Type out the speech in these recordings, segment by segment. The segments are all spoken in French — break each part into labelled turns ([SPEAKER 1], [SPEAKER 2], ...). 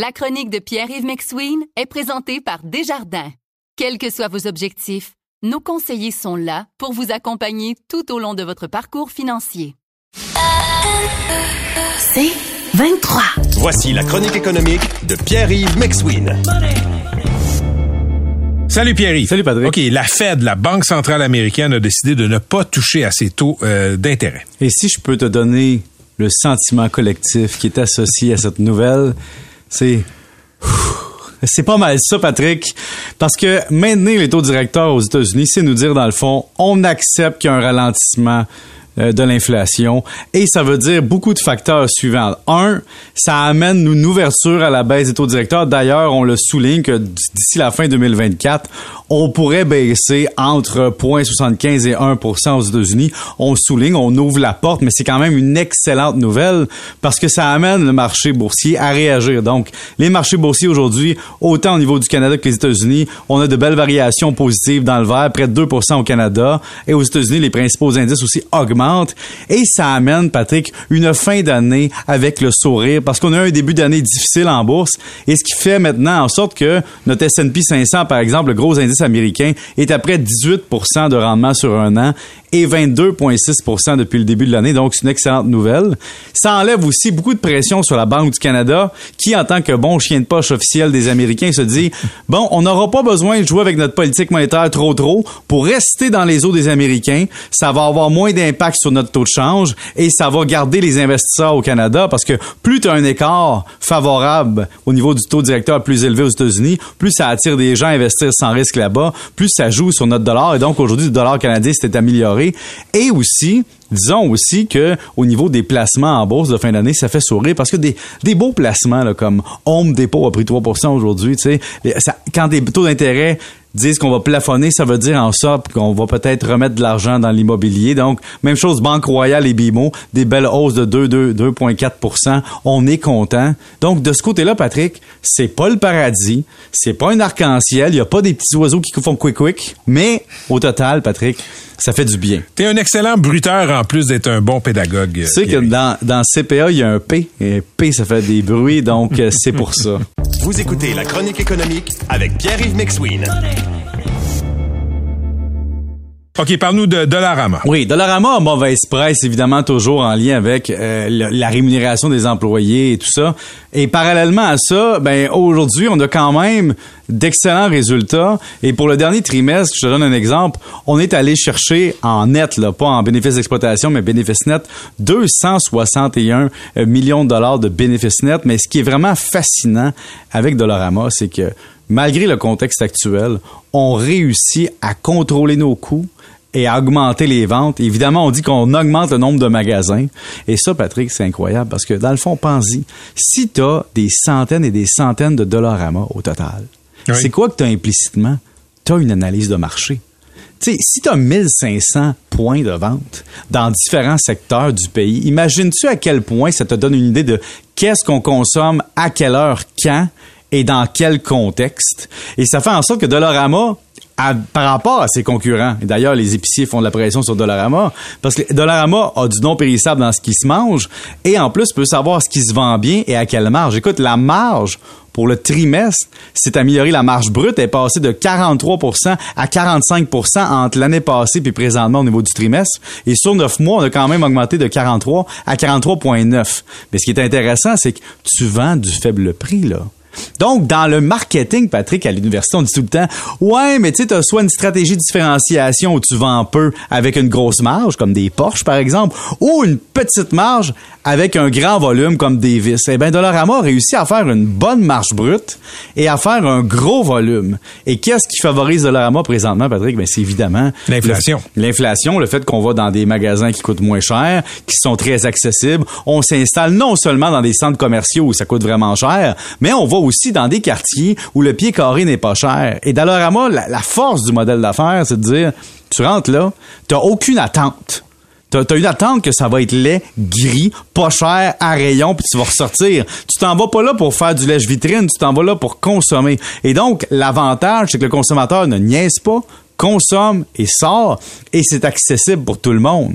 [SPEAKER 1] La chronique de Pierre-Yves McSween est présentée par Desjardins. Quels que soient vos objectifs, nos conseillers sont là pour vous accompagner tout au long de votre parcours financier.
[SPEAKER 2] C'est 23.
[SPEAKER 3] Voici la chronique économique de Pierre-Yves McSween.
[SPEAKER 4] Salut Pierre.
[SPEAKER 5] Salut Patrick.
[SPEAKER 4] OK, la Fed, la Banque centrale américaine, a décidé de ne pas toucher à ses taux euh, d'intérêt.
[SPEAKER 5] Et si je peux te donner le sentiment collectif qui est associé à cette nouvelle, c'est pas mal ça, Patrick, parce que maintenir les taux directeurs aux États-Unis, c'est nous dire dans le fond, on accepte qu'il y a un ralentissement de l'inflation. Et ça veut dire beaucoup de facteurs suivants. Un, ça amène une ouverture à la baisse des taux directeurs. D'ailleurs, on le souligne que d'ici la fin 2024, on pourrait baisser entre 0,75 et 1% aux États-Unis. On souligne, on ouvre la porte, mais c'est quand même une excellente nouvelle parce que ça amène le marché boursier à réagir. Donc, les marchés boursiers aujourd'hui, autant au niveau du Canada que les États-Unis, on a de belles variations positives dans le vert, près de 2% au Canada. Et aux États-Unis, les principaux indices aussi augmentent. Et ça amène, Patrick, une fin d'année avec le sourire parce qu'on a un début d'année difficile en bourse. Et ce qui fait maintenant en sorte que notre S&P 500, par exemple, le gros indice américain, est à près de 18% de rendement sur un an et 22,6% depuis le début de l'année. Donc, c'est une excellente nouvelle. Ça enlève aussi beaucoup de pression sur la Banque du Canada, qui, en tant que bon chien de poche officiel des Américains, se dit, bon, on n'aura pas besoin de jouer avec notre politique monétaire trop trop pour rester dans les eaux des Américains. Ça va avoir moins d'impact sur notre taux de change et ça va garder les investisseurs au Canada parce que plus tu as un écart favorable au niveau du taux directeur plus élevé aux États-Unis, plus ça attire des gens à investir sans risque là-bas, plus ça joue sur notre dollar et donc aujourd'hui le dollar canadien s'est amélioré. Et aussi disons aussi que au niveau des placements en bourse de fin d'année, ça fait sourire parce que des, des beaux placements comme Home Depot a pris 3% aujourd'hui, tu sais, quand des taux d'intérêt disent qu'on va plafonner, ça veut dire en sorte qu'on va peut-être remettre de l'argent dans l'immobilier. Donc, même chose, Banque Royale et BIMO, des belles hausses de 2, 2,4% On est content. Donc, de ce côté-là, Patrick, c'est pas le paradis, c'est pas un arc-en-ciel, il y a pas des petits oiseaux qui font quick-quick, mais au total, Patrick, ça fait du bien.
[SPEAKER 4] T'es un excellent bruteur en plus d'être un bon pédagogue. Tu
[SPEAKER 5] sais que dans, dans CPA, il y a un P. Et P, ça fait des bruits, donc euh, c'est pour ça.
[SPEAKER 3] Vous écoutez La Chronique économique avec Pierre-Yves McSween.
[SPEAKER 4] OK, parle-nous de Dollarama.
[SPEAKER 5] Oui, Dollarama a mauvaise presse, évidemment, toujours en lien avec euh, la rémunération des employés et tout ça. Et parallèlement à ça, ben aujourd'hui, on a quand même d'excellents résultats. Et pour le dernier trimestre, je te donne un exemple, on est allé chercher en net, là, pas en bénéfice d'exploitation, mais bénéfice net, 261 euh, millions de dollars de bénéfices net. Mais ce qui est vraiment fascinant avec Dollarama, c'est que malgré le contexte actuel, on réussit à contrôler nos coûts, et à augmenter les ventes. Évidemment, on dit qu'on augmente le nombre de magasins. Et ça, Patrick, c'est incroyable parce que dans le fond, pense-y. Si tu as des centaines et des centaines de dollars à mort au total, c'est quoi que tu as implicitement? Tu as une analyse de marché. sais, si tu as 1500 points de vente dans différents secteurs du pays, imagines-tu à quel point ça te donne une idée de qu'est-ce qu'on consomme, à quelle heure, quand et dans quel contexte. Et ça fait en sorte que Dollarama par rapport à ses concurrents. Et d'ailleurs, les épiciers font de la pression sur Dollarama parce que Dollarama a du non périssable dans ce qui se mange et en plus peut savoir ce qui se vend bien et à quelle marge. Écoute, la marge pour le trimestre, c'est amélioré. La marge brute est passée de 43% à 45% entre l'année passée puis présentement au niveau du trimestre. Et sur neuf mois, on a quand même augmenté de 43 à 43,9. Mais ce qui est intéressant, c'est que tu vends du faible prix, là. Donc, dans le marketing, Patrick, à l'université, on dit tout le temps, ouais, mais tu sais, t'as soit une stratégie de différenciation où tu vends peu avec une grosse marge, comme des Porsche, par exemple, ou une petite marge avec un grand volume comme Davis. Eh bien, Dollarama a réussi à faire une bonne marge brute et à faire un gros volume. Et qu'est-ce qui favorise Dollarama présentement, Patrick? Ben, c'est évidemment
[SPEAKER 4] l'inflation.
[SPEAKER 5] L'inflation, le fait qu'on va dans des magasins qui coûtent moins cher, qui sont très accessibles. On s'installe non seulement dans des centres commerciaux où ça coûte vraiment cher, mais on va aussi dans des quartiers où le pied carré n'est pas cher. Et Dollarama, la, la force du modèle d'affaires, c'est de dire, tu rentres là, tu aucune attente. T'as as une attente que ça va être laid, gris, pas cher, à rayon, puis tu vas ressortir. Tu t'en vas pas là pour faire du lèche-vitrine, tu t'en vas là pour consommer. Et donc, l'avantage, c'est que le consommateur ne niaise pas, consomme et sort et c'est accessible pour tout le monde.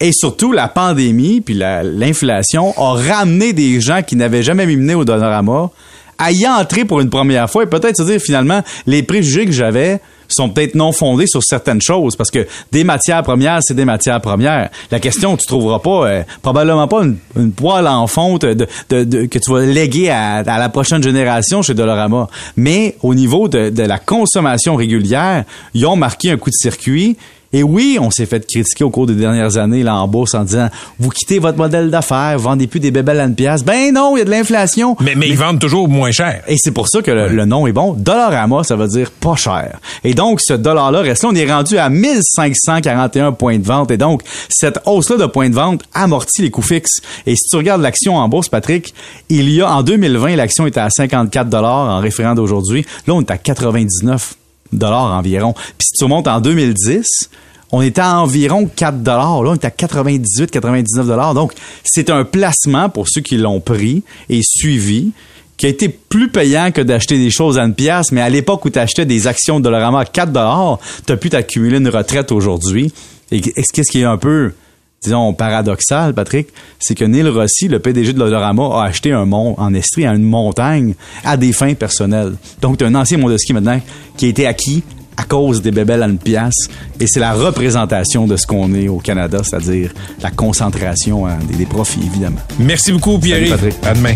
[SPEAKER 5] Et surtout, la pandémie puis l'inflation a ramené des gens qui n'avaient jamais mis au Dollarama à y entrer pour une première fois et peut-être se dire finalement les préjugés que j'avais sont peut-être non fondés sur certaines choses parce que des matières premières, c'est des matières premières. La question, tu trouveras pas, euh, probablement pas une, poêle en fonte que tu vas léguer à, à, la prochaine génération chez Dolorama. Mais au niveau de, de la consommation régulière, ils ont marqué un coup de circuit et oui, on s'est fait critiquer au cours des dernières années là en bourse en disant vous quittez votre modèle d'affaires, vendez plus des bébelles à une pièce. Ben non, il y a de l'inflation.
[SPEAKER 4] Mais, mais, ils vendent toujours moins cher.
[SPEAKER 5] Et c'est pour ça que le, nom est bon. Dollarama, ça veut dire pas cher. Et donc ce dollar-là reste là, on est rendu à 1541 points de vente. Et donc cette hausse-là de points de vente amortit les coûts fixes. Et si tu regardes l'action en bourse, Patrick, il y a en 2020 l'action était à 54 dollars en référent d'aujourd'hui. Là, on est à 99 dollars environ. Puis si tu remontes en 2010, on était à environ 4 dollars. Là, on est à 98, 99 dollars. Donc, c'est un placement pour ceux qui l'ont pris et suivi qui a été plus payant que d'acheter des choses à une pièce, mais à l'époque où tu achetais des actions de Dollarama à 4 dollars, tu as pu t'accumuler une retraite aujourd'hui. Et qu'est-ce qui est un peu, disons, paradoxal, Patrick, c'est que Neil Rossi, le PDG de Dollarama, a acheté un mont en Estrie, à une montagne, à des fins personnelles. Donc, as un ancien monde de ski maintenant qui a été acquis à cause des bébelles à une pièce. Et c'est la représentation de ce qu'on est au Canada, c'est-à-dire la concentration hein, des, profits, évidemment.
[SPEAKER 4] Merci beaucoup, Pierre. Patrick. À demain.